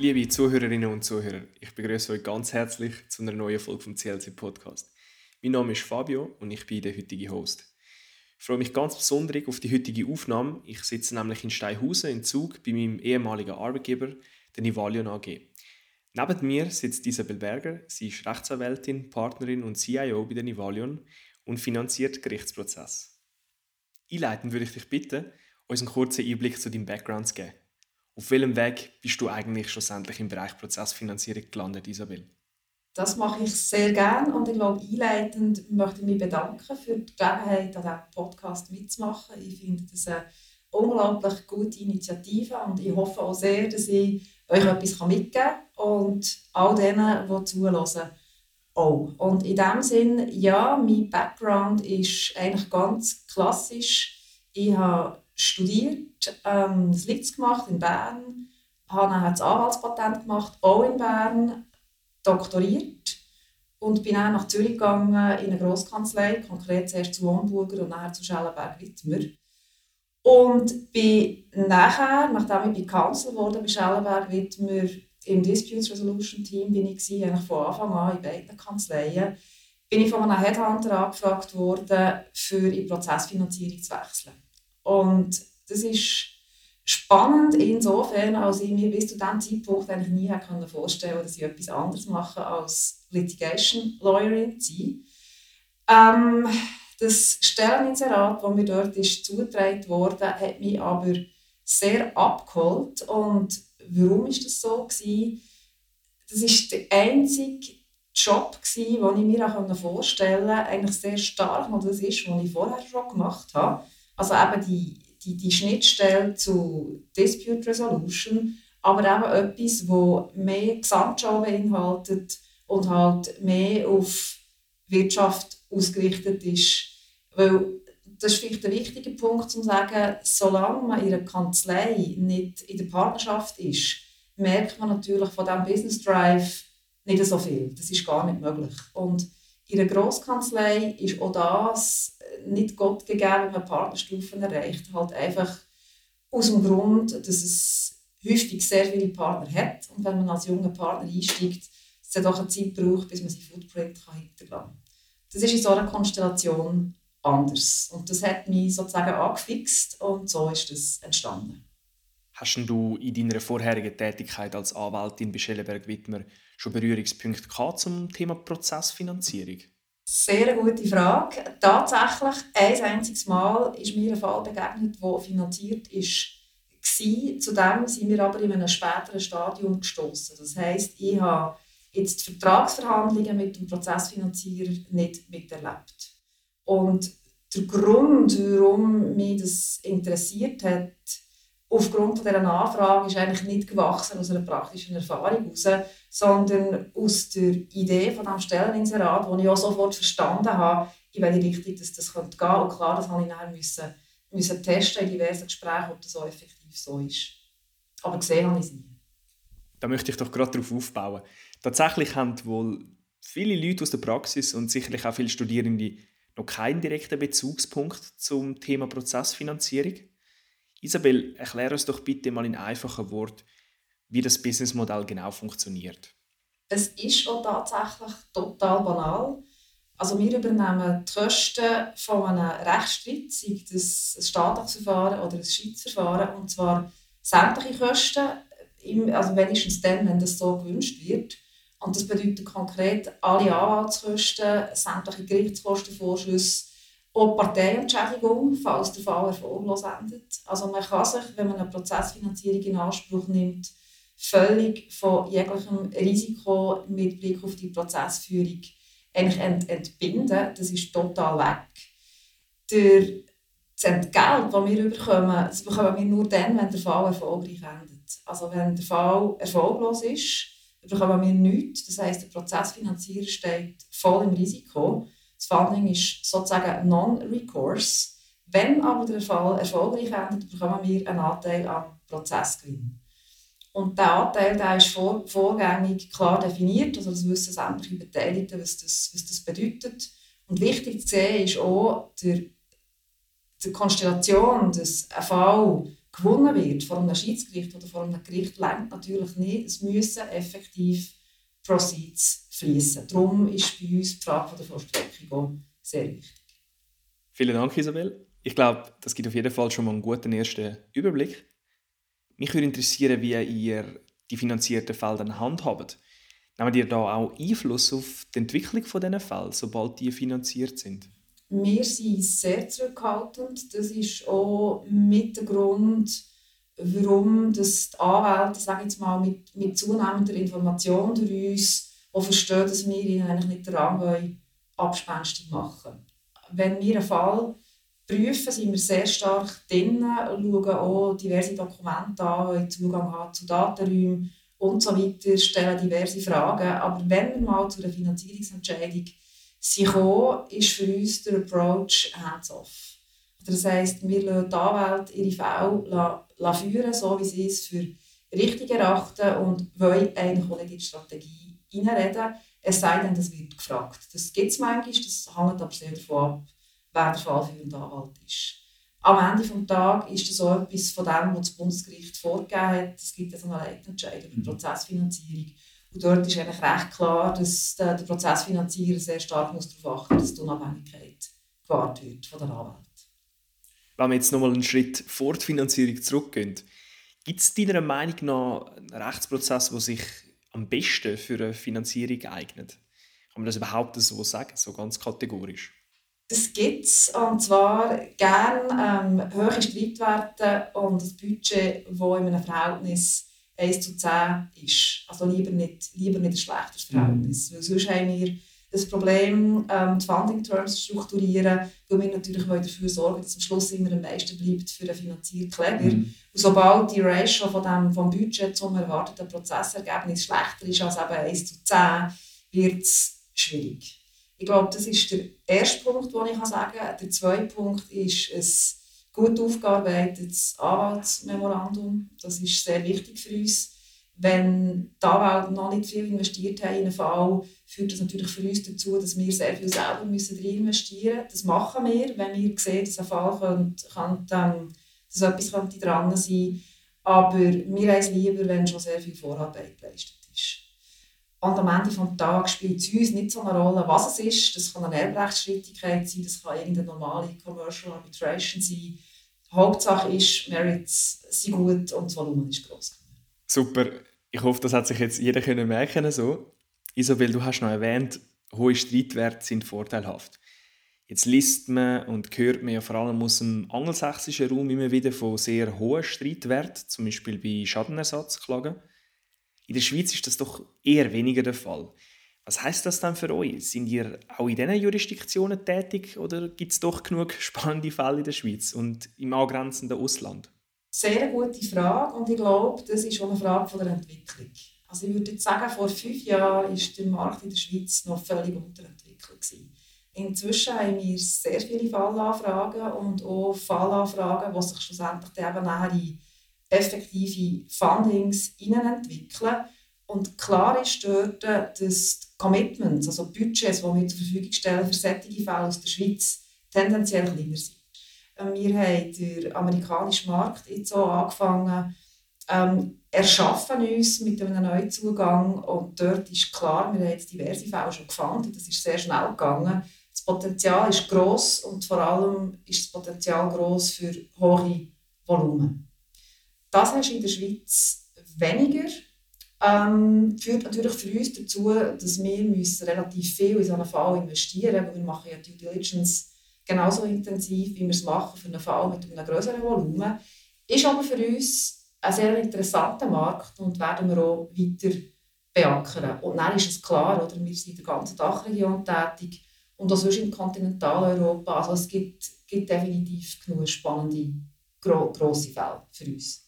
Liebe Zuhörerinnen und Zuhörer, ich begrüße euch ganz herzlich zu einer neuen Folge vom CLC Podcast. Mein Name ist Fabio und ich bin der heutige Host. Ich freue mich ganz besonders auf die heutige Aufnahme. Ich sitze nämlich in Steinhausen in Zug bei meinem ehemaligen Arbeitgeber, der Nivalion AG. Neben mir sitzt Isabel Berger. Sie ist Rechtsanwältin, Partnerin und CIO bei der Nivalion und finanziert Gerichtsprozess. Einleitend würde ich dich bitten, uns einen kurzen Einblick zu deinem Background zu geben. Auf welchem Weg bist du eigentlich schlussendlich im Bereich Prozessfinanzierung gelandet, Isabel? Das mache ich sehr gerne und ich glaube, einleitend möchte ich mich bedanken für die Gelegenheit, an diesem Podcast mitzumachen. Ich finde das eine unglaublich gute Initiative und ich hoffe auch sehr, dass ich euch etwas mitgeben kann und all denen, die zuhören, auch. Und in diesem Sinn, ja, mein Background ist eigentlich ganz klassisch. Ich habe studiert, ähm, das LITS gemacht in Bern, habe dann das Anwaltspatent gemacht, auch in Bern, doktoriert und bin dann nach Zürich gegangen in eine Grosskanzlei, konkret zuerst zu Homburger und dann zu Schellenberg-Wittmer. Und bin nachher, nachdem ich Counsel wurde bei Schellenberg-Wittmer, im Dispute Resolution Team bin ich eigentlich von Anfang an in beiden Kanzleien, bin ich von einem Headhunter angefragt worden, für in Prozessfinanzierung zu wechseln. Und das ist spannend insofern, als ich mir bis zu diesem Zeitpunkt eigentlich nie hätte vorstellen konnte, dass ich etwas anderes mache als Litigation Lawyerin zu sein. Ähm, das Stelleninserat, das mir dort ist zugetragen wurde, hat mich aber sehr abgeholt. Und warum ist das so gewesen? Das ist der einzige Job gewesen, den ich mir auch vorstellen konnte, eigentlich sehr stark, und das ist, was ich vorher schon gemacht habe also eben die, die, die Schnittstelle zu Dispute Resolution, aber eben etwas, das mehr Gesamtschau beinhaltet und halt mehr auf Wirtschaft ausgerichtet ist. Weil das ist vielleicht ein wichtiger Punkt, um zu sagen, solange man in einer Kanzlei nicht in der Partnerschaft ist, merkt man natürlich von diesem Business Drive nicht so viel. Das ist gar nicht möglich. Und in einer Grosskanzlei ist auch das nicht Gott gegeben, wenn man Partnerstufen erreicht. Halt einfach aus dem Grund, dass es häufig sehr viele Partner hat und wenn man als junger Partner einsteigt, es dann doch eine Zeit braucht, bis man seinen Footprint hinterlassen kann. Das ist in so einer Konstellation anders. Und das hat mich sozusagen angefixt und so ist das entstanden. Hast du in deiner vorherigen Tätigkeit als Anwältin bei Schellenberg-Wittmer schon Berührungspunkte zum Thema Prozessfinanzierung? Sehr gute Frage. Tatsächlich, ein einziges Mal ist mir ein Fall begegnet, der finanziert ist. Zudem sind wir aber in einem späteren Stadium gestoßen. Das heisst, ich habe jetzt die Vertragsverhandlungen mit dem Prozessfinanzierer nicht miterlebt. Und der Grund, warum mich das interessiert hat, aufgrund dieser Anfrage ist eigentlich nicht gewachsen aus einer praktischen Erfahrung heraus, sondern aus der Idee von diesem Stelleninserat, wo ich auch sofort verstanden habe, in welche Richtung das, das könnte gehen. Und klar, das habe ich dann müssen, müssen testen in diversen Gesprächen, ob das so effektiv so ist. Aber gesehen habe ich es nie. Da möchte ich doch gerade darauf aufbauen. Tatsächlich haben wohl viele Leute aus der Praxis und sicherlich auch viele Studierende noch keinen direkten Bezugspunkt zum Thema Prozessfinanzierung. Isabel, erklär uns doch bitte mal in einfachen Worten, wie das Businessmodell genau funktioniert. Es ist auch tatsächlich total banal. Also wir übernehmen die Kosten von einem Rechtsstreit, sei das ein staatliches oder ein Schiedsverfahren, und zwar sämtliche Kosten, also wenigstens dann, wenn das so gewünscht wird. Und das bedeutet konkret alle Anwaltskosten, sämtliche Gerichtskosten, Vorschüsse, auch Parteientschädigung, falls der Fall erfolglos endet. Also man kann sich, wenn man eine Prozessfinanzierung in Anspruch nimmt, völlig von jeglichem Risiko mit Blick auf die Prozessführung eigentlich ent entbinden. Das ist total weg. Der, das Entgelt, das wir bekommen, das bekommen wir nur dann, wenn der Fall erfolgreich endet. Also wenn der Fall erfolglos ist, bekommen wir nichts. Das heisst, der Prozessfinanzierer steht voll im Risiko. Funding ist sozusagen non-recourse. Wenn aber der Fall erfolgreich endet, bekommen wir einen Anteil am Prozessgewinn. Und der Anteil der ist vor, vorgängig klar definiert, also das wissen sämtliche Beteiligten, was das, was das bedeutet. Und wichtig zu sehen ist auch, der, die Konstellation, dass ein Fall gewonnen wird vor einem Schiedsgericht oder vor einem Gericht, längt natürlich nicht. Es müssen effektiv Proceeds fließen. Darum ist bei uns die Frage der Vollstreckung sehr wichtig. Vielen Dank, Isabel. Ich glaube, das gibt auf jeden Fall schon mal einen guten ersten Überblick. Mich würde interessieren, wie ihr die finanzierten Fälle handhabt. Nehmt ihr da auch Einfluss auf die Entwicklung dieser Fälle, sobald die finanziert sind? Wir sind sehr zurückhaltend. Das ist auch mit der Grund, warum das die Anwälte sage jetzt mal, mit, mit zunehmender Information durch uns auch verstehen, dass wir ihnen eigentlich nicht den Rang abspenstig machen Wenn wir einen Fall prüfen, sind wir sehr stark drin, schauen auch diverse Dokumente an, Zugang haben zu Datenräumen und so weiter, stellen diverse Fragen. Aber wenn wir mal zu einer Finanzierungsentscheidung sind ist für uns der Approach hands-off. Das heisst, wir lassen die Anwälte ihre Fälle führen, so wie sie es für richtig erachten und wollen eigentlich auch nicht in die Strategie hineinreden. Es sei denn, das wird gefragt. Das gibt es manchmal, das hängt aber sehr davon ab, wer der fallführende Anwalt ist. Am Ende des Tages ist das so etwas von dem, was das Bundesgericht vorgegeben hat. Es gibt also eine Leitentscheidung über die mhm. Prozessfinanzierung. Und dort ist eigentlich recht klar, dass der, Prozessfinanzierer sehr stark muss darauf achten muss, dass die Unabhängigkeit gewahrt wird von der Anwalt. Wenn wir jetzt nochmal einen Schritt vor die Finanzierung zurückgehen, gibt es deiner Meinung nach einen Rechtsprozess, der sich am besten für eine Finanzierung eignet? Kann man das überhaupt so sagen, so ganz kategorisch? Das gibt es, und zwar gerne ähm, hohe Streitwerte und ein Budget, das in einem Verhältnis 1 zu 10 ist. Also lieber nicht, lieber nicht ein schlechtes Verhältnis. Mhm. Weil sonst haben wir das Problem, ähm, die Funding Terms zu strukturieren, weil wir natürlich dafür sorgen, dass am Schluss immer am meisten bleibt für den Finanzierkläger. Mhm. Und sobald die Ratio von dem, vom Budget zum erwarteten Prozessergebnis schlechter ist als eben 1 zu 10, wird es schwierig. Ich glaube, das ist der erste Punkt, den ich sagen kann. Der zweite Punkt ist ein gut aufgearbeitetes Anwaltsmemorandum. Das ist sehr wichtig für uns. Wenn die Anwälte noch nicht viel investiert haben in einen Fall, führt das natürlich für uns dazu, dass wir sehr viel selber müssen investieren müssen. Das machen wir, wenn wir sehen, dass ein Fall könnte, könnte, ähm, dass etwas könnte dran sein Aber wir haben es lieber, wenn schon sehr viel Vorarbeit geleistet ist. Und am Ende des Tages spielt es uns nicht so eine Rolle, was es ist. Das kann eine Erbrechtsstreitigkeit sein, das kann irgendeine normale Commercial Arbitration sein. Hauptsache ist, Merits sind gut und das Volumen ist groß. Super. Ich hoffe, das hat sich jetzt jeder können merken so. Isabel, du hast noch erwähnt, hohe Streitwerte sind vorteilhaft. Jetzt liest man und hört man ja vor allem aus dem angelsächsischen Raum immer wieder von sehr hohen Streitwerten, zum Beispiel bei Schadenersatzklagen. In der Schweiz ist das doch eher weniger der Fall. Was heißt das dann für euch? Sind ihr auch in diesen Jurisdiktionen tätig oder gibt es doch genug spannende Fälle in der Schweiz und im angrenzenden Ausland? Sehr gute Frage und ich glaube, das ist auch eine Frage von der Entwicklung. Also ich würde sagen, vor fünf Jahren war der Markt in der Schweiz noch völlig unterentwickelt. Inzwischen haben wir sehr viele Fallanfragen und auch Fallanfragen, die sich schlussendlich eben nachher in effektive Fundings entwickeln. Und klar ist dort, dass die Commitments, also Budgets, die wir zur Verfügung stellen für solche Fälle aus der Schweiz, tendenziell kleiner sind. Ähm, wir haben den amerikanischen Markt jetzt auch angefangen, ähm, erschaffen uns mit einem neuen Zugang und dort ist klar, wir haben jetzt diverse Fälle schon gefunden, das ist sehr schnell gegangen. Das Potenzial ist groß und vor allem ist das Potenzial groß für hohe Volumen. Das hast du in der Schweiz weniger. Ähm, führt natürlich für uns dazu, dass wir müssen relativ viel in so einen Fall investieren müssen. Wir machen ja Due Diligence genauso intensiv, wie wir es machen für einen Fall mit einem größeren Volumen. Ist aber für uns ein sehr interessanter Markt und werden wir auch weiter beackern. Und dann ist es klar, oder, wir sind in der ganzen Dachregion tätig und auch sonst in Kontinentaleuropa. Also es gibt, gibt definitiv genug spannende, gro grosse Fälle für uns.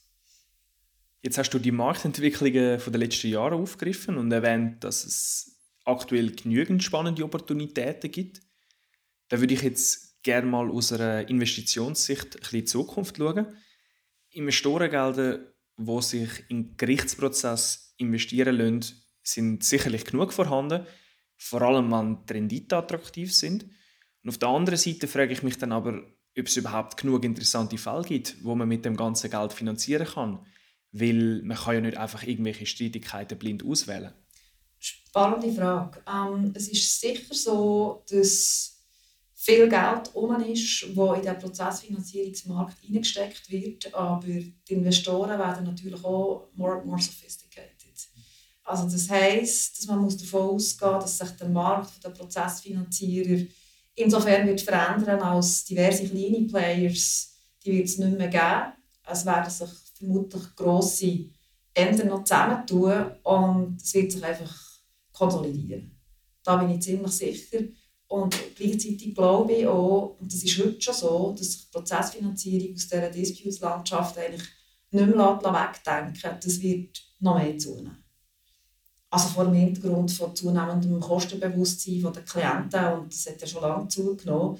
Jetzt hast du die Marktentwicklungen der letzten Jahre aufgegriffen und erwähnt, dass es aktuell genügend spannende Opportunitäten gibt. Da würde ich jetzt gerne mal aus einer Investitionssicht ein in die Zukunft schauen. Investorengelder, die sich in Gerichtsprozess investieren lassen, sind sicherlich genug vorhanden, vor allem wenn die Rendite attraktiv sind. Und auf der anderen Seite frage ich mich dann aber, ob es überhaupt genug interessante Fälle gibt, wo man mit dem ganzen Geld finanzieren kann. Weil man kann ja nicht einfach irgendwelche Streitigkeiten blind auswählen. Spannende Frage. Ähm, es ist sicher so, dass viel Geld um ist, wo in den Prozessfinanzierungsmarkt eingesteckt wird, aber die Investoren werden natürlich auch more more sophisticated. Also das heisst, dass man muss davon ausgehen dass sich der Markt der Prozessfinanzierer insofern wird verändern, als diverse kleine Players, die wird es nicht mehr geben. Es werden sich vermutlich grosse Enden noch zusammentun und es wird sich einfach konsolidieren. Da bin ich ziemlich sicher. Und gleichzeitig glaube ich auch, und das ist heute schon so, dass sich die Prozessfinanzierung aus dieser Disputes-Landschaft eigentlich nicht mehr wegdenken. Das wird noch mehr zunehmen. Also vor dem Hintergrund von zunehmendem Kostenbewusstsein der Klienten, und das hat ja schon lange zugenommen,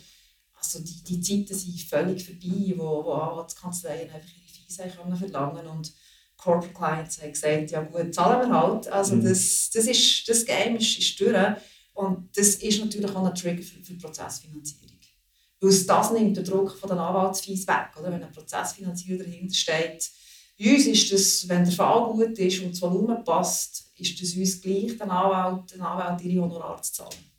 also die, die Zeiten sind völlig vorbei, wo, wo Anwaltskanzleien einfach ihre Fees können verlangen und Corporate Clients haben gesagt, ja gut, zahlen wir halt. Also mhm. das, das, ist, das Game ist, ist durch und das ist natürlich auch ein Trigger für, für die Prozessfinanzierung. Weil das nimmt den Druck von den Anwaltsfees weg, oder? wenn ein Prozessfinanzierer dahinter steht, uns ist das, wenn der Fall gut ist und das Volumen passt, ist es uns gleich, den Anwalt, den Anwalt ihre Honorar zu zahlen.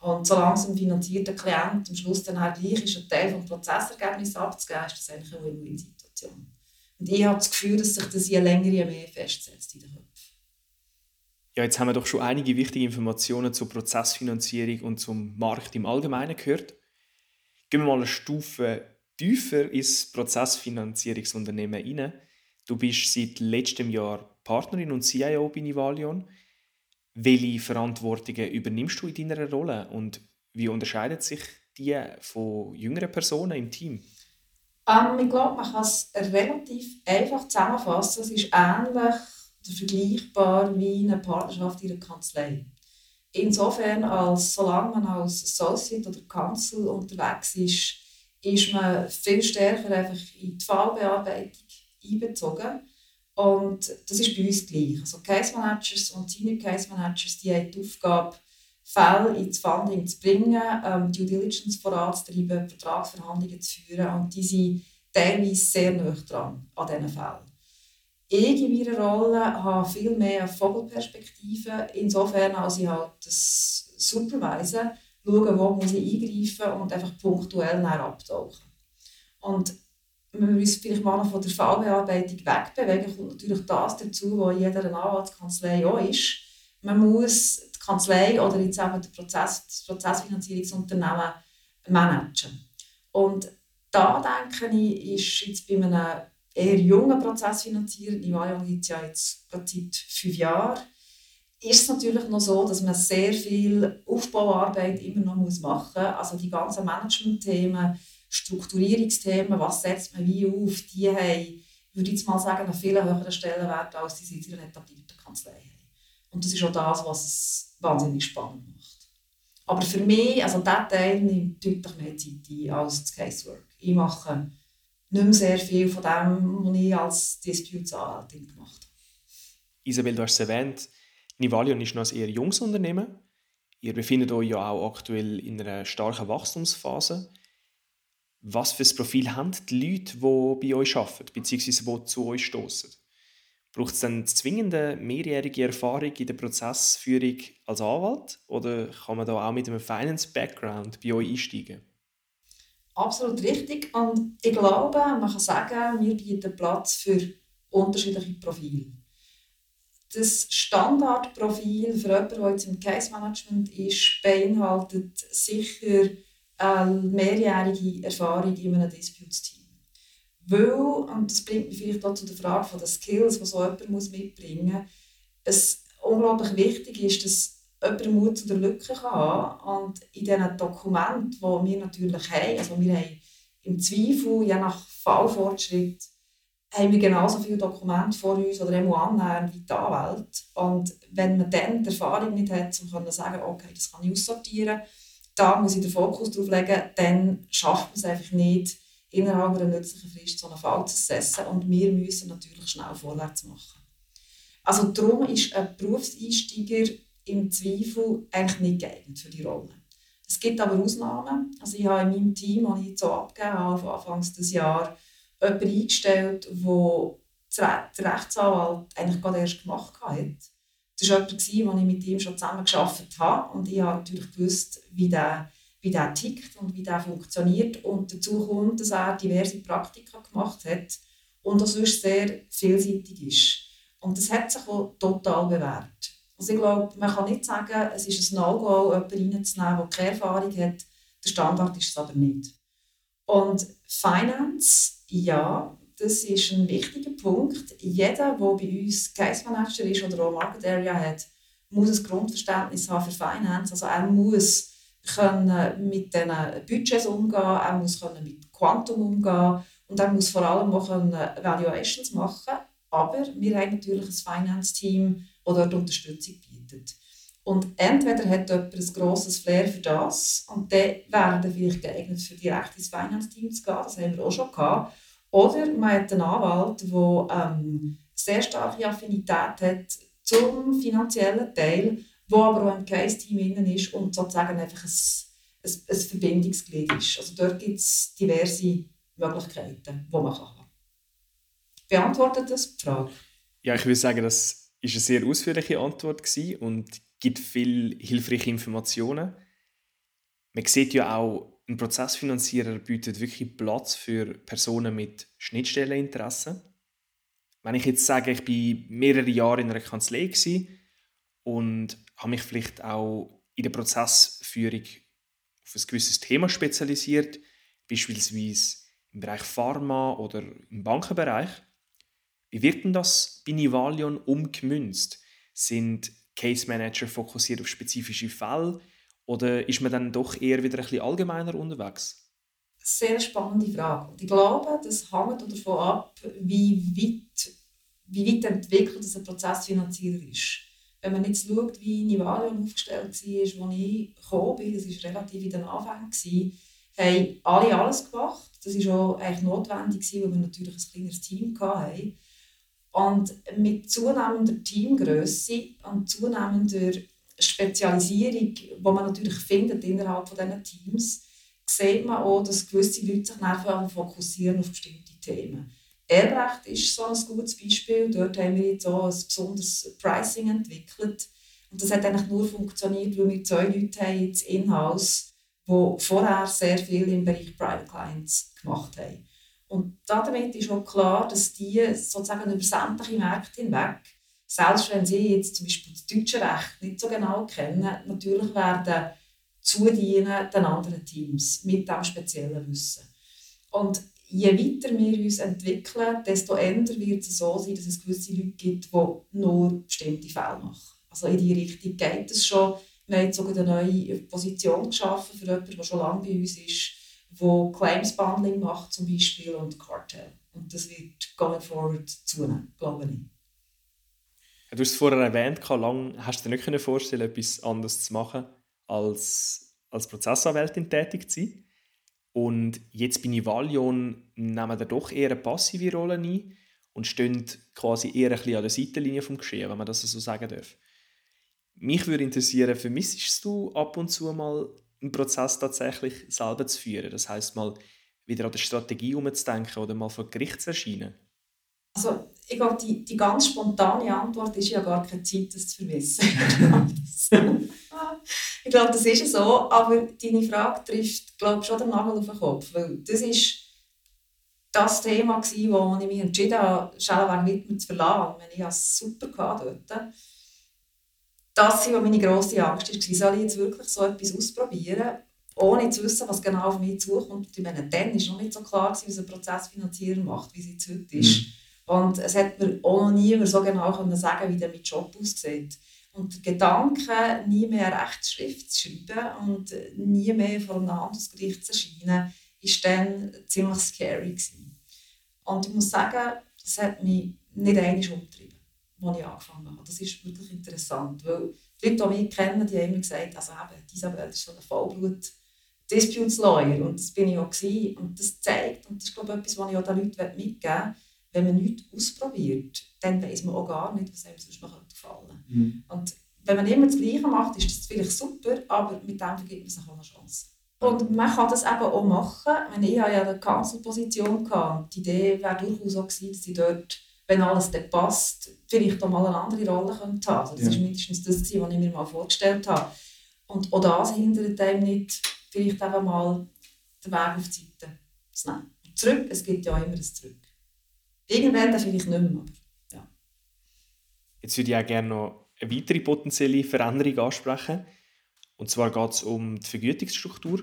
Und solange es ein finanzierter Klient am Schluss dann halt gleich ist, einen Teil des Prozessergebnisses abzugeben, ist das eigentlich eine Win-Win-Situation. Und ich habe das Gefühl, dass sich das je länger, je mehr festsetzt in den Köpfen. Ja, jetzt haben wir doch schon einige wichtige Informationen zur Prozessfinanzierung und zum Markt im Allgemeinen gehört. Gehen wir mal eine Stufe tiefer ins Prozessfinanzierungsunternehmen rein. Du bist seit letztem Jahr Partnerin und CIO bei Nivalion. Welche Verantwortungen übernimmst du in deiner Rolle und wie unterscheidet sich die von jüngeren Personen im Team? Ähm, ich glaube, man kann es relativ einfach zusammenfassen. Es ist ähnlich vergleichbar wie eine Partnerschaft in einer Kanzlei. Insofern, als solange man als Associate oder Kanzler unterwegs ist, ist man viel stärker einfach in die Fallbearbeitung einbezogen. Und das ist bei uns gleich. Also Case Managers und Senior Case Managers die haben die Aufgabe, Fälle ins Funding zu bringen, ähm, Due Diligence voranzutreiben, Vertragsverhandlungen zu führen. Und die sind teilweise sehr nah dran an diesen Fällen. Ich in meiner Rolle habe viel mehr Vogelperspektive, insofern als ich halt das Supervisen schauen, wo muss ich eingreifen und einfach punktuell abtauchen. Und wenn wir uns vielleicht mal von der Fallbearbeitung wegbewegen, kommt natürlich das dazu, was in jeder Anwaltskanzlei auch ist. Man muss die Kanzlei oder jetzt eben das, Prozess, das Prozessfinanzierungsunternehmen managen. Und da denke ich, ist jetzt bei einem eher jungen Prozessfinanzierer, die gibt es ja jetzt seit fünf Jahren, ist es natürlich noch so, dass man sehr viel Aufbauarbeit immer noch machen muss. Also die ganzen Management-Themen, Strukturierungsthemen, was setzt man wie auf, die haben, würde ich jetzt mal sagen, einen viel höheren Stellenwert, als die in einer etablierten Kanzlei haben. Und das ist auch das, was es wahnsinnig spannend macht. Aber für mich, also dieser Teil nimmt deutlich mehr Zeit ein als das Casework. Ich mache nicht mehr sehr viel von dem, was ich als Disputes-Anwältin gemacht habe. Isabel, du hast es erwähnt, Nivalion ist noch ein eher junges Unternehmen. Ihr befindet euch ja auch aktuell in einer starken Wachstumsphase. Was für ein Profil haben die Leute, die bei euch arbeiten, bzw. die zu euch stoßen? Braucht es dann zwingende mehrjährige Erfahrung in der Prozessführung als Anwalt oder kann man da auch mit einem Finance-Background bei euch einsteigen? Absolut richtig. Und ich glaube, man kann sagen, wir bieten Platz für unterschiedliche Profile das Standardprofil für jemanden, der jetzt im Case Management ist, beinhaltet sicher eine mehrjährige Erfahrung in einem Disputes-Team. Weil, und das bringt mich vielleicht auch zu der Frage den Skills, die so jemand mitbringen muss, es unglaublich wichtig ist, dass jemand Mut zu der Lücke haben kann. Und in diesen Dokumenten, die wir natürlich haben, also wir haben im Zweifel, je nach Fallfortschritt, haben wir genauso viele Dokumente vor uns oder auch annähernd wie die Anwälte. Und wenn man dann die Erfahrung nicht hat, um zu sagen, okay, das kann ich aussortieren, da muss ich den Fokus drauf legen, dann schafft man es einfach nicht, innerhalb einer nützlichen Frist so einen Fall zu setzen. Und wir müssen natürlich schnell vorwärts machen. Also darum ist ein Berufseinsteiger im Zweifel eigentlich nicht geeignet für die Rolle. Es gibt aber Ausnahmen. Also ich habe in meinem Team, das ich so abgegeben habe, Anfang des Jahres, jemanden eingestellt, der der Rechtsanwalt eigentlich gerade erst gemacht hat. Das war jemand, ich mit ihm schon zusammen gearbeitet habe. Und ich habe natürlich gewusst, wie der, wie der tickt und wie der funktioniert. Und dazu kommt, dass er diverse Praktika gemacht hat und auch sonst sehr vielseitig ist. Und das hat sich auch total bewährt. Also ich glaube, man kann nicht sagen, es ist ein No-Go, jemanden reinzunehmen, der keine Erfahrung hat. Der Standard ist es aber nicht. Und Finance, ja, das ist ein wichtiger Punkt. Jeder, der bei uns Case Manager ist oder auch Market Area hat, muss ein Grundverständnis haben für Finance. Also er muss können mit diesen Budgets umgehen, er muss können mit Quantum umgehen und er muss vor allem auch Valuations machen. Aber wir haben natürlich ein Finance-Team, das dort Unterstützung bietet. Und entweder hat jemand ein grosses Flair für das und dann wäre er vielleicht geeignet, für direkt ins Finance-Team zu gehen, das haben wir auch schon gehabt. Oder man hat einen Anwalt, der ähm, sehr starke Affinität hat zum finanziellen Teil, wo aber auch im Case-Team ist und sozusagen einfach ein, ein, ein Verbindungsglied ist. Also dort gibt es diverse Möglichkeiten, die man kann. Beantwortet das die Frage? Ja, ich würde sagen, das ist eine sehr ausführliche Antwort und gibt viele hilfreiche Informationen. Man sieht ja auch, ein Prozessfinanzierer bietet wirklich Platz für Personen mit Schnittstelleninteressen. Wenn ich jetzt sage, ich bin mehrere Jahre in einer Kanzlei und habe mich vielleicht auch in der Prozessführung auf ein gewisses Thema spezialisiert, beispielsweise im Bereich Pharma oder im Bankenbereich. Wie wird denn das bei Nivalion umgemünzt? Sind Case Manager fokussiert auf spezifische Fälle oder ist man dann doch eher wieder ein bisschen allgemeiner unterwegs? Sehr spannende Frage. Ich glaube, das hängt davon ab, wie weit, wie weit entwickelt ein Prozessfinanzierer ist. Wenn man jetzt schaut, wie Nivalion aufgestellt war, als ich gekommen bin, das war relativ in den Anfängen, haben alle alles gemacht. Das war auch eigentlich notwendig, weil wir natürlich ein kleines Team hatten. Und mit zunehmender Teamgröße und zunehmender Spezialisierung, die man natürlich findet innerhalb von diesen Teams, sieht man auch, dass gewisse Leute sich nachher fokussieren auf bestimmte Themen. Erbrecht ist so ein gutes Beispiel. Dort haben wir jetzt auch ein besonderes Pricing entwickelt. Und das hat eigentlich nur funktioniert, weil wir zwei Leute haben jetzt in-house, die vorher sehr viel im Bereich Private Clients gemacht haben. Und damit ist auch klar, dass die sozusagen über sämtliche Märkte hinweg selbst wenn sie jetzt zum Beispiel das deutsche Recht nicht so genau kennen, natürlich werden zudienen den anderen Teams mit diesem speziellen Wissen. Und je weiter wir uns entwickeln, desto eher wird es so sein, dass es gewisse Leute gibt, die nur bestimmte Fälle machen. Also in diese Richtung geht es schon. Wir haben sogar eine neue Position geschaffen für jemanden, der schon lange bei uns ist, der Claims Bundling macht zum Beispiel und Cartel. Und das wird going forward zunehmen, glaube ich. Du hast es vorher erwähnt, lange hast du dir nicht vorstellen etwas anderes zu machen, als als Prozessanwältin tätig zu sein. Und jetzt bei Nivalion nehmen wir doch eher eine passive Rolle ein und stehen quasi eher ein bisschen an der Seitenlinie vom Geschehen, wenn man das so sagen darf. Mich würde interessieren, vermissest du ab und zu mal einen Prozess tatsächlich selber zu führen? Das heißt mal wieder an der Strategie umzudenken oder mal vor Gericht zu erscheinen? Also, ich glaube, die, die ganz spontane Antwort ist ja gar keine Zeit, das zu vermissen. ich glaube, das ist so, aber deine Frage trifft, glaube schon den Nagel auf den Kopf, weil das ist das Thema wo ich mich entschieden habe, Schellenberg mit zu verlassen. Ich hatte es super dort. Das war meine grosse Angst. War, soll ich jetzt wirklich so etwas ausprobieren, ohne zu wissen, was genau auf mich zukommt. Ich meine, dann war noch nicht so klar, wie ein Prozessfinanzierer macht, wie es jetzt heute ist. Mhm. Und es hat mir auch noch niemand so genau können sagen wie der mein Job aussieht. Und der Gedanke, nie mehr Rechtsschrift zu schreiben und nie mehr vor einem Handelsgericht zu erscheinen, war dann ziemlich scary. Gewesen. Und ich muss sagen, das hat mich nicht einmal umgetrieben, als ich angefangen habe. Das ist wirklich interessant, weil die Leute, die mich kennen, die haben immer gesagt, also eben, Isabel ist so ein Vollblut Disputes Lawyer und das bin ich auch gewesen. und das zeigt, und das ist glaube ich etwas, was ich auch den Leuten mitgeben möchte, wenn man nichts ausprobiert, dann weiß man auch gar nicht, was einem sonst noch gefallen. Mhm. Und wenn man immer das Gleiche macht, ist das vielleicht super, aber mit dem vergibt man sich auch eine Chance. Und man kann das eben auch machen. Ich hatte ja eine Kanzelposition. Die Idee wäre durchaus auch gewesen, dass ich dort, wenn alles dann passt, vielleicht auch mal eine andere Rolle könnte haben. Also das war ja. mindestens das, was ich mir mal vorgestellt habe. Und auch das hindert einem nicht, vielleicht einfach mal den Weg auf die Seite zu nehmen. Und zurück, es gibt ja immer ein Zurück. Irgendwann dann vielleicht nicht mehr, aber ja. Jetzt würde ich auch gerne noch eine weitere potenzielle Veränderung ansprechen. Und zwar geht es um die Vergütungsstruktur.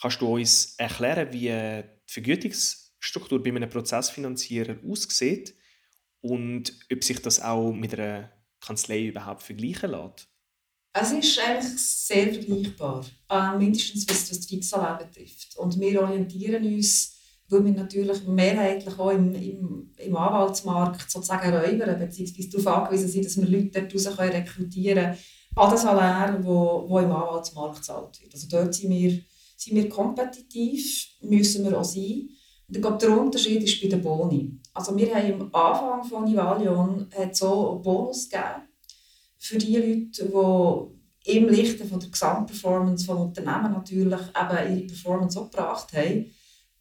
Kannst du uns erklären, wie die Vergütungsstruktur bei einem Prozessfinanzierer aussieht und ob sich das auch mit einer Kanzlei überhaupt vergleichen lässt? Es ist eigentlich sehr vergleichbar, äh, mindestens was das Fixanlage betrifft. Und wir orientieren uns, weil wir natürlich mehrheitlich auch im, im, im Anwaltsmarkt sozusagen räubern, beziehungsweise darauf angewiesen sind, dass wir Leute daraus rekrutieren können, an den Salär, wo im Anwaltsmarkt gezahlt wird. Also dort sind wir, sind wir kompetitiv, müssen wir auch sein. Ich glaube, der Unterschied ist bei den Boni. Also wir haben am Anfang von Nivalion so einen Bonus gegeben, für die Leute, die im Lichte von der Gesamtperformance des Unternehmen natürlich eben ihre Performance auch gebracht haben,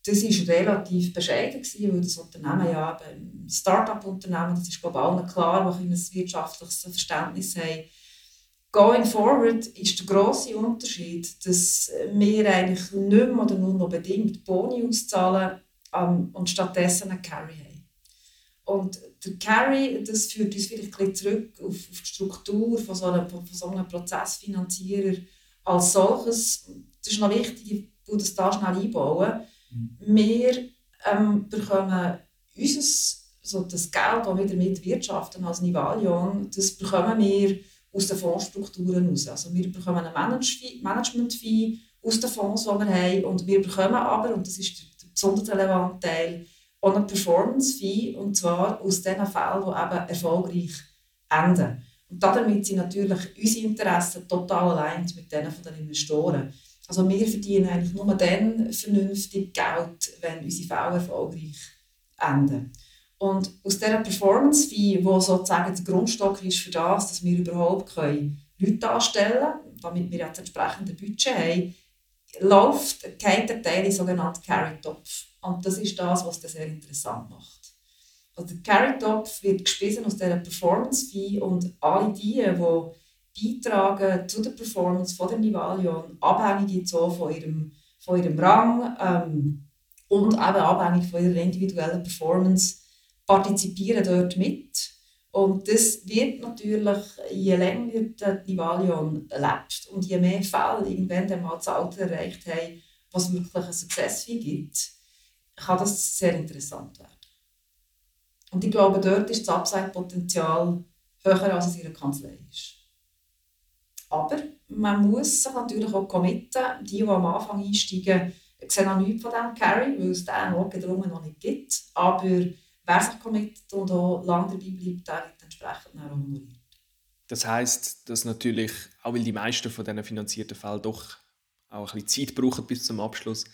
das war relativ bescheiden, gewesen, weil das Unternehmen ja ein Start-up-Unternehmen, das ist glaube ich allen klar, die ein wirtschaftliches Verständnis haben. Going forward ist der grosse Unterschied, dass wir eigentlich nicht mehr oder nur noch bedingt Boni auszahlen um, und stattdessen einen Carry haben. Und der Carry, das führt uns vielleicht ein zurück auf, auf die Struktur von so, einem, von so einem Prozessfinanzierer als solches. Das ist noch wichtig, ich will das da schnell einbauen. Mhm. Wir ähm, bekommen unser, so das Geld, das wir damit wirtschaften als Nivalion, das bekommen wir aus den Fondsstrukturen heraus. Also wir bekommen eine Management-Fee aus den Fonds, die wir haben, und wir bekommen aber, und das ist der besonders relevante Teil, auch eine Performance-Fee, und zwar aus den Fällen, die eben erfolgreich enden. Und damit sind natürlich unsere Interessen total allein mit denen der Investoren. Also wir verdienen eigentlich nur dann vernünftig Geld, wenn unsere Fälle erfolgreich enden. Und aus dieser Performance-Fee, die sozusagen der Grundstock ist für das, dass wir überhaupt Leute anstellen können, damit wir jetzt entsprechende Budget haben, läuft kein Teil in sogenannten Carry-Topf. Und das ist das, was das sehr interessant macht. Also der Carry-Topf wird gespissen aus dieser Performance-Fee und alle die, die beitragen zu der Performance von der Nivalion, abhängig so von, ihrem, von ihrem Rang ähm, und eben abhängig von ihrer individuellen Performance, partizipieren dort mit. Und das wird natürlich, je länger die Nivalion lebt und je mehr Fälle irgendwann einmal das Alter erreicht haben, was wirklich einen Success gibt, kann das sehr interessant werden. Und ich glaube, dort ist das Upside-Potenzial höher, als es in der Kanzlei ist. Aber man muss sich natürlich auch committen. Die, die am Anfang einsteigen, sehen auch nichts von diesem Carry, weil es den notgedrungen noch nicht gibt. Aber wer sich committet und auch lange dabei bleibt, der wird entsprechend auch honoriert. Das heisst, dass natürlich, auch weil die meisten von diesen finanzierten Fällen doch auch ein bisschen Zeit brauchen bis zum Abschluss,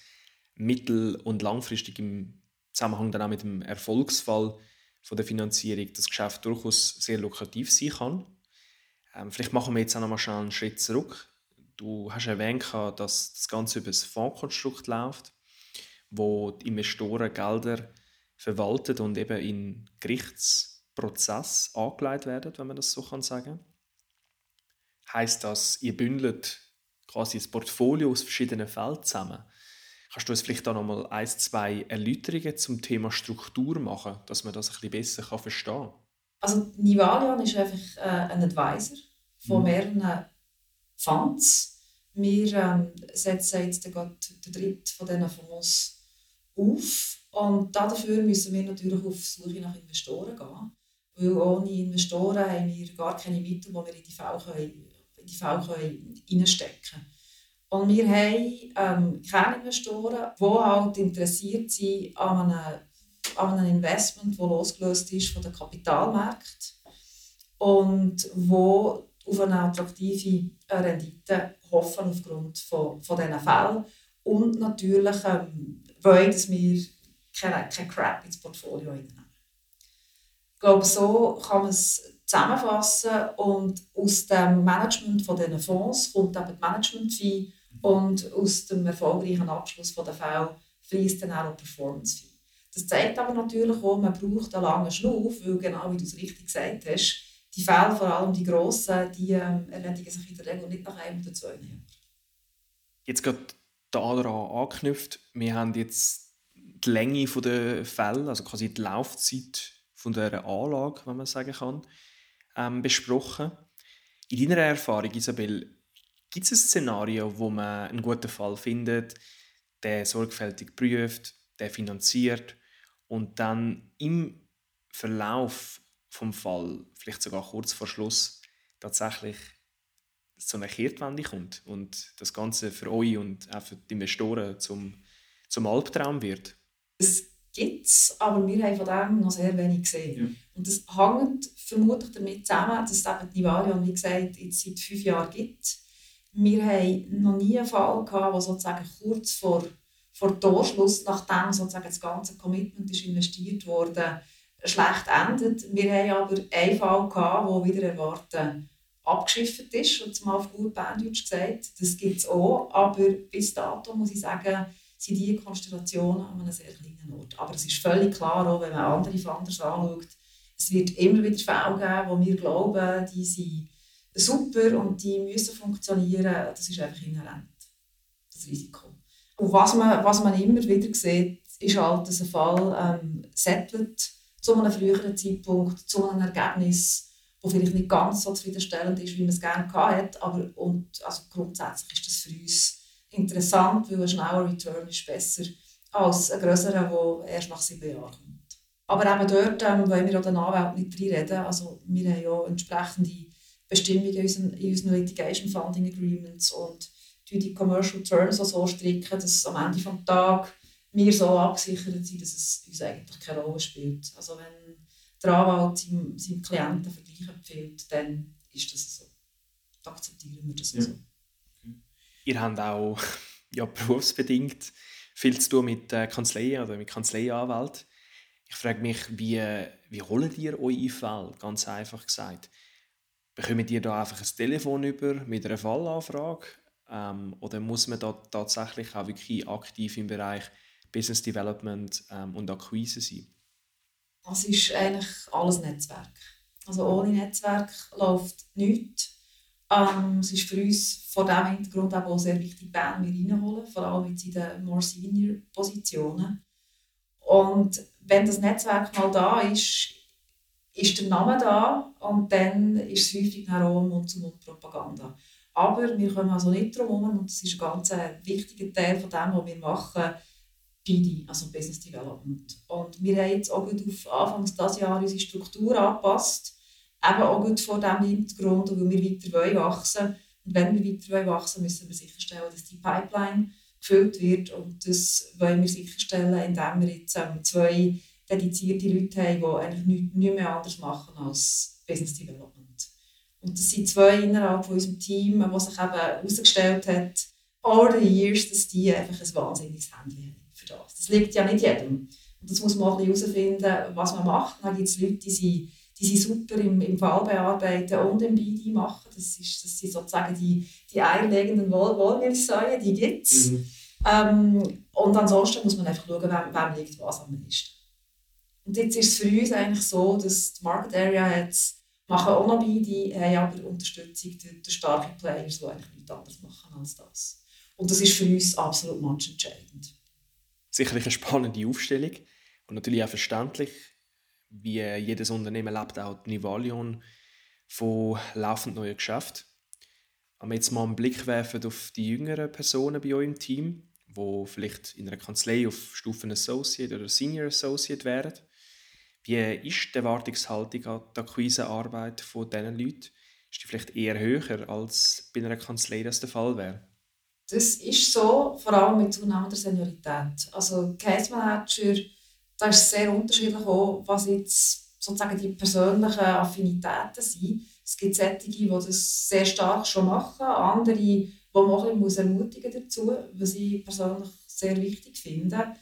mittel- und langfristig im Zusammenhang dann auch mit dem Erfolgsfall von der Finanzierung das Geschäft durchaus sehr lukrativ sein kann. Ähm, vielleicht machen wir jetzt auch noch mal schnell einen Schritt zurück. Du hast erwähnt, dass das Ganze über das Fondskonstrukt läuft, wo die Investoren Gelder verwaltet und eben in Gerichtsprozess angelegt werden, wenn man das so kann sagen. Heißt das, ihr bündelt quasi das Portfolio aus verschiedenen Fällen zusammen Kannst du uns vielleicht da nochmal ein, zwei Erläuterungen zum Thema Struktur machen, dass man das ein bisschen besser verstehen kann? Also Nivalian ist einfach äh, ein Advisor von mhm. mehreren Funds. Wir ähm, setzen jetzt gerade den dritten von diesen Fonds auf. Und dafür müssen wir natürlich auf Suche nach Investoren gehen. Weil ohne Investoren haben wir gar keine Mittel, die wir in die Fälle, in die Fälle reinstecken können. Und wir haben ähm, Kerninvestoren, die halt interessiert sind an einem, an einem Investment, das losgelöst ist von den Kapitalmärkten und wo auf eine attraktive Rendite hoffen aufgrund von, von diesen Fällen. Und natürlich ähm, wollen, wir kein Crap ins Portfolio nehmen. Ich glaube, so kann man es zusammenfassen und aus dem Management von diesen Fonds kommt eben die Management-Fee und aus dem erfolgreichen Abschluss von der Fälle fließt dann auch Performance-Fee. Das zeigt aber natürlich auch, man braucht einen langen Schnuff, weil genau wie du es richtig gesagt hast, die Fälle, vor allem die grossen, die ähm, erledigen sich in der Regel nicht nach einem oder zwei Jahren. Jetzt gerade daran anknüpft, wir haben jetzt die Länge der Fälle, also quasi die Laufzeit von der Anlage, wenn man sagen kann, ähm, besprochen. In deiner Erfahrung, Isabel, gibt es ein Szenario, wo man einen guten Fall findet, der sorgfältig prüft, der finanziert und dann im Verlauf vom Fall, vielleicht sogar kurz vor Schluss, tatsächlich so eine Kehrtwende kommt und das Ganze für euch und auch für die Investoren zum, zum Albtraum wird? Es gibt es, aber wir haben von dem noch sehr wenig gesehen. Ja. Und das hängt vermutlich damit zusammen, dass es eben die Valion, wie gesagt, jetzt seit fünf Jahren gibt. Wir haben noch nie einen Fall gehabt, der sozusagen kurz vor, vor Torschluss, nachdem sozusagen das ganze Commitment ist investiert wurde, schlecht endet. Wir haben aber einen Fall gehabt, der wieder erwarten abgeschifft ist, und mal auf gut Berndeutsch gesagt. Das gibt es auch, aber bis dato muss ich sagen, sind diese Konstellationen an einem sehr kleinen Ort. Aber es ist völlig klar, auch wenn man andere Funders anschaut, es wird immer wieder Fälle geben, wo wir glauben, die sind super und die müssen funktionieren. Das ist einfach inhärent, das Risiko. Und was man, was man immer wieder sieht, ist halt, dass ein Fall ähm, settelt zu einem früheren Zeitpunkt, zu einem Ergebnis, das vielleicht nicht ganz so zufriedenstellend ist, wie man es gerne hatte. Aber und, also grundsätzlich ist das für uns interessant, weil ein schneller Return ist besser als ein grösserer, der erst nach sieben Jahren kommt. Aber eben dort ähm, wollen wir auch den Anwälten nicht reinreden. Also wir haben ja entsprechende Bestimmungen in unseren, in unseren Litigation Funding Agreements und die Commercial Terms auch so stricken, dass am Ende des Tages wir so abgesichert sind, dass es uns eigentlich keine Rolle spielt. Also wenn der Anwalt seinem, seinem Klienten Vergleich empfiehlt, dann ist das so. Akzeptieren wir das ja. so. Ihr habt auch ja, berufsbedingt viel zu tun mit äh, Kanzleien oder mit Kanzleianwälten. Ich frage mich, wie, wie holt ihr eure Fälle? Ganz einfach gesagt. Bekommt ihr da einfach ein Telefon über mit einer Fallanfrage? Ähm, oder muss man da tatsächlich auch wirklich aktiv im Bereich Business Development ähm, und Akquise sein? Es ist eigentlich alles Netzwerk. Also ohne Netzwerk läuft nichts. Ähm, es ist für uns vor diesem Hintergrund auch sehr wichtig, Bern wir reinholen, vor allem jetzt in den more senior Positionen. Und wenn das Netzwerk mal da ist, ist der Name da und dann ist es häufig auch Mund-zu-Mund-Propaganda. Aber wir kommen also nicht darum herum, und das ist ein ganz wichtiger Teil von dem, was wir machen, BD, also Business Development. Und wir haben jetzt auch gut auf Anfang dieses Jahres unsere Struktur angepasst, eben auch gut vor diesem Hintergrund, weil wir weiter wachsen wollen. Und wenn wir weiter wachsen müssen wir sicherstellen, dass die Pipeline gefüllt wird. Und das wollen wir sicherstellen, indem wir jetzt ähm, zwei dedizierte Leute haben, die eigentlich nichts, nichts mehr anders machen als Business Development. Und das sind zwei innerhalb von unserem Team, die sich eben herausgestellt hat, over the years, dass die einfach ein wahnsinniges Handy haben für das. Das liegt ja nicht jedem. Und das muss man auch herausfinden, was man macht. Dann gibt es Leute, die sind, die sind super im, im Fall bearbeiten und im BD machen. Das, ist, das sind sozusagen die, die eierlegenden Wohl Wollmilchsäue, die gibt es. Mhm. Ähm, und ansonsten muss man einfach schauen, wem, wem liegt was am meisten. Und jetzt ist es für uns eigentlich so, dass die Market Area jetzt machen auch noch BD, haben aber Unterstützung durch, durch starke Players, die eigentlich nichts anderes machen als das. Und das ist für uns absolut entscheidend. Sicherlich eine spannende Aufstellung und natürlich auch verständlich, wie jedes Unternehmen lebt auch Nivalion von laufend neuen Geschäften. Wenn wir jetzt mal einen Blick werfen auf die jüngeren Personen bei euch im Team, die vielleicht in einer Kanzlei auf Stufen Associate oder Senior Associate wären. Wie ist die Erwartungshaltung an die Akquisearbeit von diesen Leuten? Ist die vielleicht eher höher, als bei einer Kanzlei das der Fall wäre? Das ist so, vor allem mit zunehmender Seniorität. Also Case Manager, da ist es sehr unterschiedlich auch, was jetzt sozusagen die persönlichen Affinitäten sind. Es gibt solche, die das sehr stark schon machen, andere, die man auch ein ermutigen dazu, was ich persönlich sehr wichtig finde.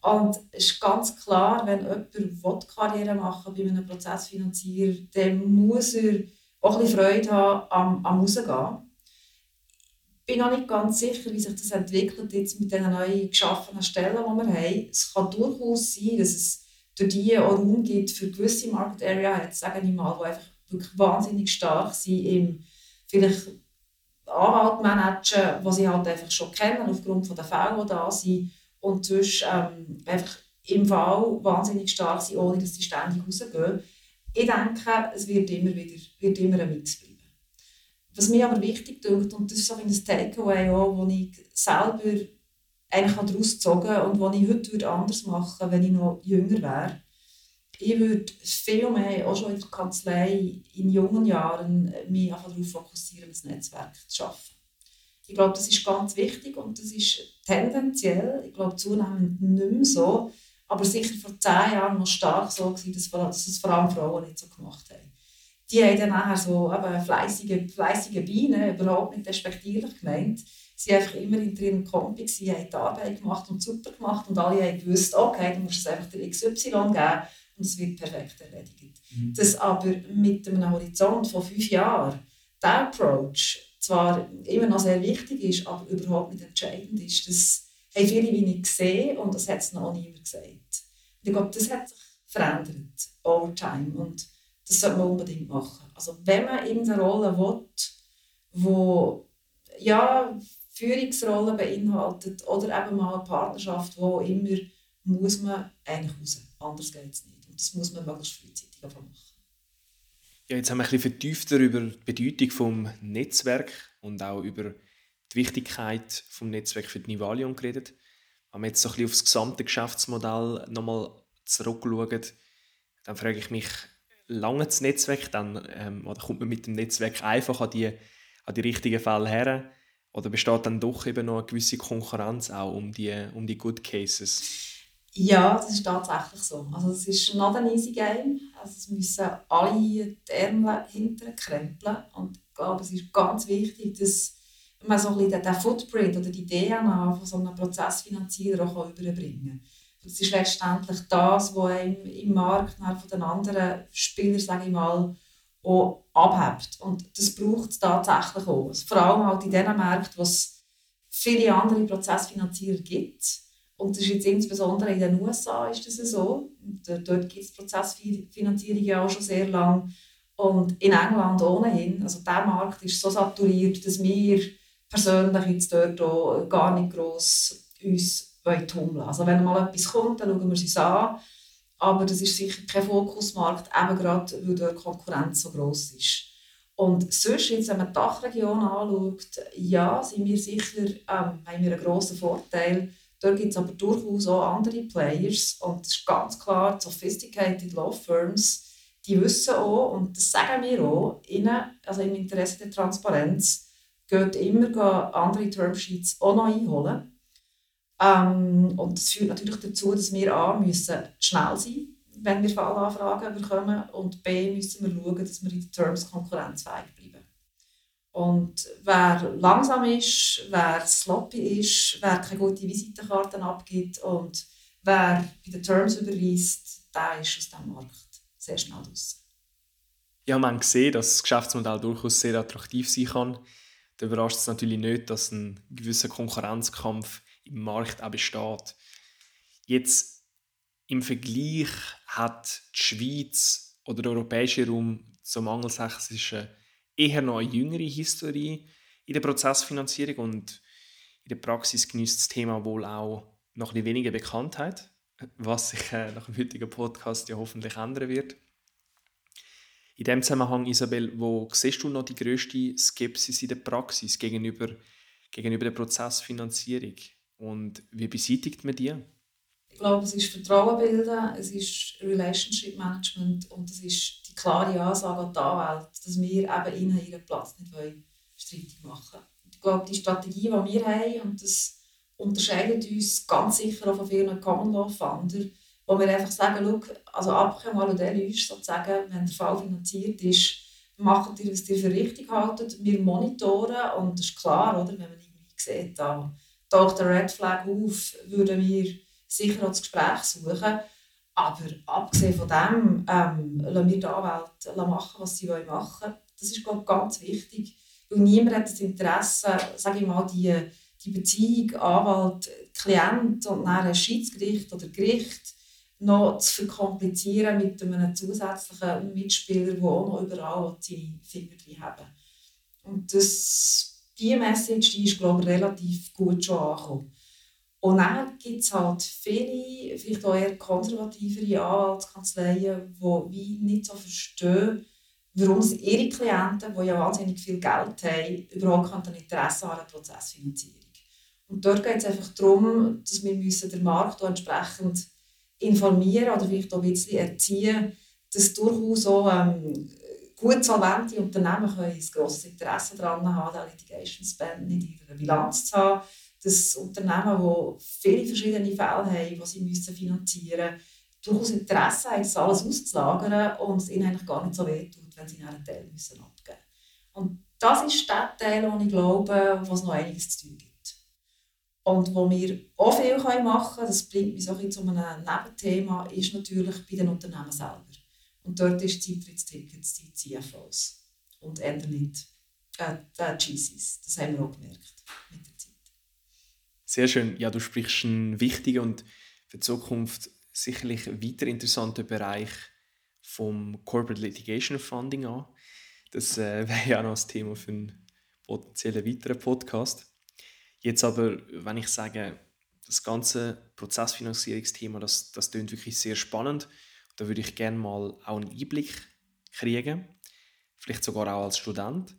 Und es ist ganz klar, wenn jemand Karriere machen will bei einem Prozessfinanzierer, dann muss er auch ein bisschen Freude haben am, am Rausgehen. Bin noch nicht ganz sicher, wie sich das entwickelt jetzt mit den neu geschaffenen Stellen, die wir haben. Es kann durchaus sein, dass es durch die auch Raum gibt für gewisse Market Area, jetzt sage ich mal, die einfach wirklich wahnsinnig stark sind im vielleicht Anwalt managen, die sie halt einfach schon kennen aufgrund der Fälle, die da sind und sonst ähm, einfach im Fall wahnsinnig stark sind, ohne dass sie ständig rausgehen. Ich denke, es wird immer wieder wird immer ein Mix bleiben. Was mir aber wichtig dünkt, und das ist so ein Takeaway, auch, wo ich selber eigentlich daraus gezogen und was ich heute würde anders machen würde, wenn ich noch jünger wäre. Ich würde viel mehr, auch schon in der Kanzlei, in jungen Jahren, mich darauf fokussieren, das Netzwerk zu schaffen. Ich glaube, das ist ganz wichtig und das ist tendenziell, ich glaube zunehmend nicht mehr so, aber sicher vor zehn Jahren noch stark so gewesen, dass es vor allem Frauen nicht so gemacht haben. Die haben dann nachher so eben fleissige, fleissige Bienen, überhaupt nicht respektierlich gemeint. Sie waren einfach immer in ihrem Kombi, sie haben die Arbeit gemacht und super gemacht und alle haben gewusst, okay, du musst es einfach der XY geben und es wird perfekt erledigt. Mhm. Dass aber mit einem Horizont von fünf Jahren der Approach zwar immer noch sehr wichtig ist, aber überhaupt nicht entscheidend ist, das haben viele wenig gesehen und das hat es noch niemand gesagt. Ich glaube, das hat sich verändert over time und das sollte man unbedingt machen. Also wenn man irgendeine Rolle will, wo ja, Führungsrolle beinhaltet oder eben mal eine Partnerschaft, wo immer muss man eigentlich raus. Anders geht es nicht. Und das muss man möglichst frühzeitig machen. Ja, jetzt haben wir ein bisschen vertiefter über die Bedeutung des Netzwerks und auch über die Wichtigkeit des Netzwerks für die Nivalion geredet. Wenn wir jetzt so ein bisschen auf das gesamte Geschäftsmodell nochmal zurückschauen, dann frage ich mich, lange das Netzwerk, dann, ähm, oder kommt man mit dem Netzwerk einfach an die, an die richtigen Fälle her? Oder besteht dann doch eben noch eine gewisse Konkurrenz auch um die, um die Good Cases? Ja, das ist tatsächlich so. Also es ist not ein easy game. Also es müssen alle die Ärmel hinterher krempeln. Und ich glaube, es ist ganz wichtig, dass man so ein bisschen den Footprint oder die DNA von so einem Prozessfinanzierer auch überbringen kann. Das ist letztendlich das, was im Markt von den anderen Spielern, sage ich mal, auch abhebt. Und das braucht es tatsächlich auch. Vor allem halt in den Märkten, wo es viele andere Prozessfinanzierer gibt. Und das ist jetzt insbesondere in den USA ist das so. Dort gibt es Prozessfinanzierung ja auch schon sehr lange. Und in England ohnehin. Also der Markt ist so saturiert, dass wir persönlich jetzt dort auch gar nicht gross uns tummeln Also wenn mal etwas kommt, dann schauen wir es an. Aber das ist sicher kein Fokusmarkt, eben gerade weil die Konkurrenz so gross ist. Und sonst, jetzt, wenn man die Dachregion anschaut, ja, sind wir sicher, ähm, haben wir einen grossen Vorteil. Dort gibt es aber durchaus auch andere Players. Und es ist ganz klar, die Sophisticated Law Firms, die wissen auch, und das sagen wir auch, ihnen, also im Interesse der Transparenz, geht immer andere Termsheets auch noch einholen ähm, und das führt natürlich dazu, dass wir A, müssen schnell sein wenn wir Fallanfragen bekommen und B, müssen wir schauen, dass wir in den Terms konkurrenzfähig bleiben. Und wer langsam ist, wer sloppy ist, wer keine gute Visitenkarten abgibt und wer bei den Terms überweist, der ist aus diesem Markt sehr schnell raus. Ja, man sieht, dass das Geschäftsmodell durchaus sehr attraktiv sein kann. Da überrascht es natürlich nicht, dass ein gewisser Konkurrenzkampf im Markt auch besteht. Jetzt im Vergleich hat die Schweiz oder der europäische Raum zum angelsächsischen eher noch eine jüngere Historie in der Prozessfinanzierung und in der Praxis genießt das Thema wohl auch noch ein weniger Bekanntheit, was sich äh, nach dem heutigen Podcast ja hoffentlich ändern wird. In dem Zusammenhang, Isabel, wo siehst du noch die größte Skepsis in der Praxis gegenüber, gegenüber der Prozessfinanzierung? Und wie beseitigt man die? Ich glaube, es ist Vertrauen bilden, es ist Relationship Management und es ist die klare Ansage an die Anwälte, dass wir eben ihnen ihren Platz nicht streitig machen wollen. Ich glaube, die Strategie, die wir haben, und das unterscheidet uns ganz sicher auch von vielen Common Law Fundern, wo wir einfach sagen, schau, also Abkommen ist sozusagen, wenn der Fall finanziert ist, macht ihr, was ihr für richtig haltet. Wir monitoren und das ist klar, oder, wenn man irgendwie sieht, da taucht der Red Flag auf, würden wir sicher auch das Gespräch suchen. Aber abgesehen von dem, ähm, lassen wir die Anwälte machen, was sie machen wollen. Das ist glaube ich, ganz wichtig, weil niemand hat das Interesse, sage ich mal, die, die Beziehung Anwalt, Klient und dann ein Schiedsgericht oder Gericht noch zu verkomplizieren mit einem zusätzlichen Mitspieler, der auch noch überall seine Finger drin haben. Und das, diese Message die ist, glaube ich, relativ gut schon angekommen. Und dann gibt es halt viele, vielleicht auch eher konservativere Anwaltskanzleien, die wie nicht so verstehen, warum ihre Klienten, die ja wahnsinnig viel Geld haben, überhaupt kein Interesse an einer Prozessfinanzierung. Und dort geht es einfach darum, dass wir müssen den Markt entsprechend informieren oder vielleicht auch ein bisschen erziehen, dass durchaus auch ähm, gut solvente Unternehmen können ein grosses Interesse daran haben, den Litigation Spend in ihrer Bilanz zu haben dass Unternehmen, die viele verschiedene Fälle haben, die sie finanzieren müssen, durchaus Interesse haben, das alles auszulagern und es ihnen eigentlich gar nicht so wehtut, wenn sie einen Teil müssen abgeben müssen. Und das ist der Teil, wo ich glaube, wo es noch einiges zu tun gibt. Und wo wir auch viel machen können, das bringt mich so ein zu einem Nebenthema, ist natürlich bei den Unternehmen selber. Und dort ist das Eintrittsticket die CFOs und eher nicht äh, die GCs. Das haben wir auch gemerkt mit der Zeit. Sehr schön. Ja, du sprichst einen wichtigen und für die Zukunft sicherlich weiter interessanten Bereich vom Corporate Litigation Funding an. Das äh, wäre ja noch das Thema für einen potenziellen weiteren Podcast. Jetzt aber, wenn ich sage, das ganze Prozessfinanzierungsthema, das, das klingt wirklich sehr spannend. Da würde ich gerne mal auch einen Einblick kriegen, vielleicht sogar auch als Student.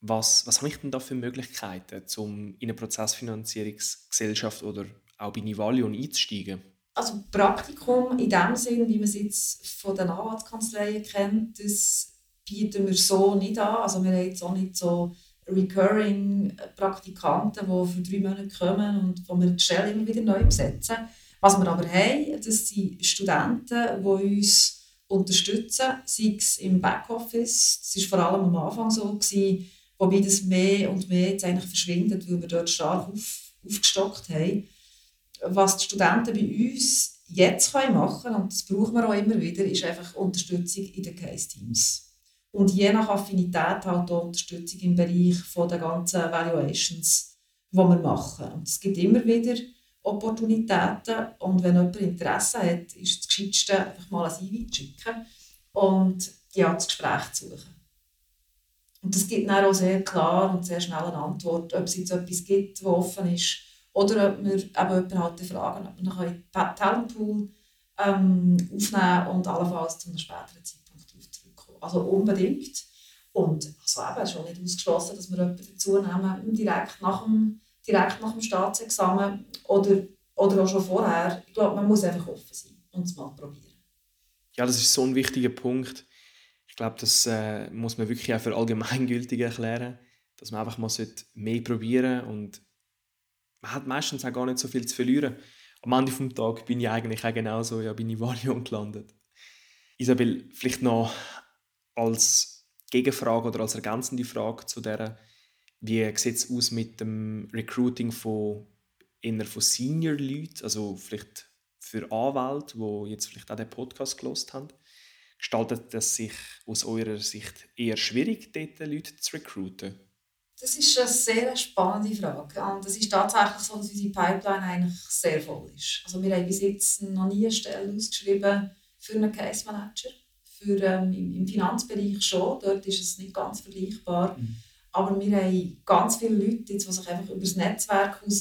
Was, was habe ich denn da für Möglichkeiten, um in eine Prozessfinanzierungsgesellschaft oder auch bei Nivalion einzusteigen? Also Praktikum in dem Sinn, wie man es jetzt von den Anwaltskanzleien kennt, das bieten wir so nicht an. Also wir haben jetzt auch nicht so recurring Praktikanten, die für drei Monate kommen und wo wir die Stelle immer wieder neu besetzen. Was wir aber haben, das sind Studenten, die uns unterstützen, sei es im Backoffice. Das war vor allem am Anfang so, gewesen, Wobei das mehr und mehr jetzt eigentlich verschwindet, weil wir dort stark auf, aufgestockt haben. Was die Studenten bei uns jetzt machen können, und das brauchen wir auch immer wieder, ist einfach Unterstützung in den Case-Teams. Und je nach Affinität halt auch Unterstützung im Bereich der ganzen Valuations, die wir machen. Und es gibt immer wieder Opportunitäten und wenn jemand Interesse hat, ist das Gescheitste, einfach mal ein zu schicken und ja, das Gespräch zu suchen. Und das gibt dann auch sehr klar und sehr schnell eine Antwort, ob es jetzt etwas gibt, das offen ist, oder ob wir eben jemanden halt fragen, ob wir einen Talentpool ähm, aufnehmen und allenfalls zu einem späteren Zeitpunkt darauf zurückkommen. Also unbedingt. Und also eben, schon nicht ausgeschlossen, dass wir jemanden dazu nehmen, direkt nach dem, direkt nach dem Staatsexamen oder, oder auch schon vorher. Ich glaube, man muss einfach offen sein und es mal probieren. Ja, das ist so ein wichtiger Punkt glaube, das äh, muss man wirklich auch für allgemeingültig erklären, dass man einfach mal mehr probieren und man hat meistens auch gar nicht so viel zu verlieren. Am Ende des Tages bin ich eigentlich auch genauso, ja, bin ich Varion gelandet. Isabel, vielleicht noch als Gegenfrage oder als ergänzende Frage zu der, wie sieht es aus mit dem Recruiting von eher von Senior-Leuten, also vielleicht für Anwälte, die jetzt vielleicht auch den Podcast gelost haben? Gestaltet es sich aus eurer Sicht eher schwierig, dort Leute zu recruiten? Das ist eine sehr spannende Frage. Und es ist tatsächlich so, dass unsere Pipeline eigentlich sehr voll ist. Also wir haben bis jetzt noch nie eine Stelle ausgeschrieben für einen Case Manager. Für, ähm, im, Finanzbereich schon, dort ist es nicht ganz vergleichbar. Mhm. Aber wir haben ganz viele Leute, die sich einfach über das Netzwerk heraus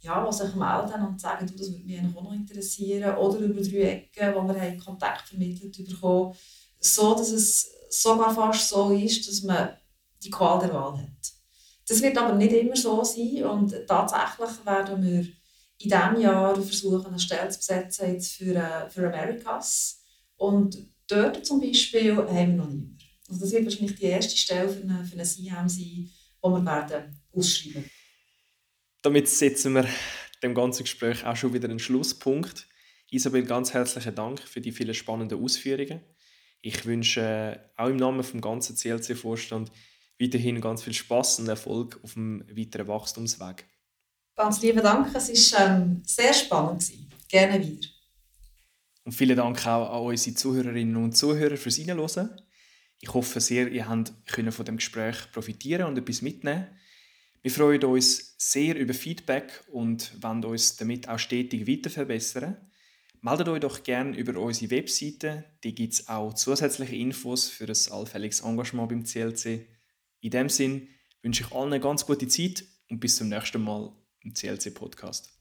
ja, die sich melden und sagen, du, das würde mich auch noch interessieren. Oder über drei Ecken, wo wir haben Kontakt vermittelt bekommen so dass es sogar fast so ist, dass man die Qual der Wahl hat. Das wird aber nicht immer so sein und tatsächlich werden wir in diesem Jahr versuchen, eine Stelle zu besetzen jetzt für, äh, für Americas. Und dort zum Beispiel haben wir noch niemanden. Also das wird wahrscheinlich die erste Stelle für eine, für eine CM sein, die wir werden ausschreiben werden damit setzen wir dem ganzen Gespräch auch schon wieder einen Schlusspunkt. Isabel, ganz herzlichen Dank für die vielen spannenden Ausführungen. Ich wünsche äh, auch im Namen vom ganzen CLC-Vorstand weiterhin ganz viel Spaß und Erfolg auf dem weiteren Wachstumsweg. Ganz lieben Dank, es war ähm, sehr spannend. gerne wieder. Und vielen Dank auch an unsere Zuhörerinnen und Zuhörer fürs Reinhören. Ich hoffe sehr, ihr habt von dem Gespräch profitieren und etwas mitnehmen. Wir freuen uns sehr über Feedback und wollen uns damit auch stetig weiter verbessern. Meldet euch doch gerne über unsere Webseite. Die gibt es auch zusätzliche Infos für ein allfälliges Engagement beim CLC. In dem Sinn wünsche ich allen eine ganz gute Zeit und bis zum nächsten Mal im CLC Podcast.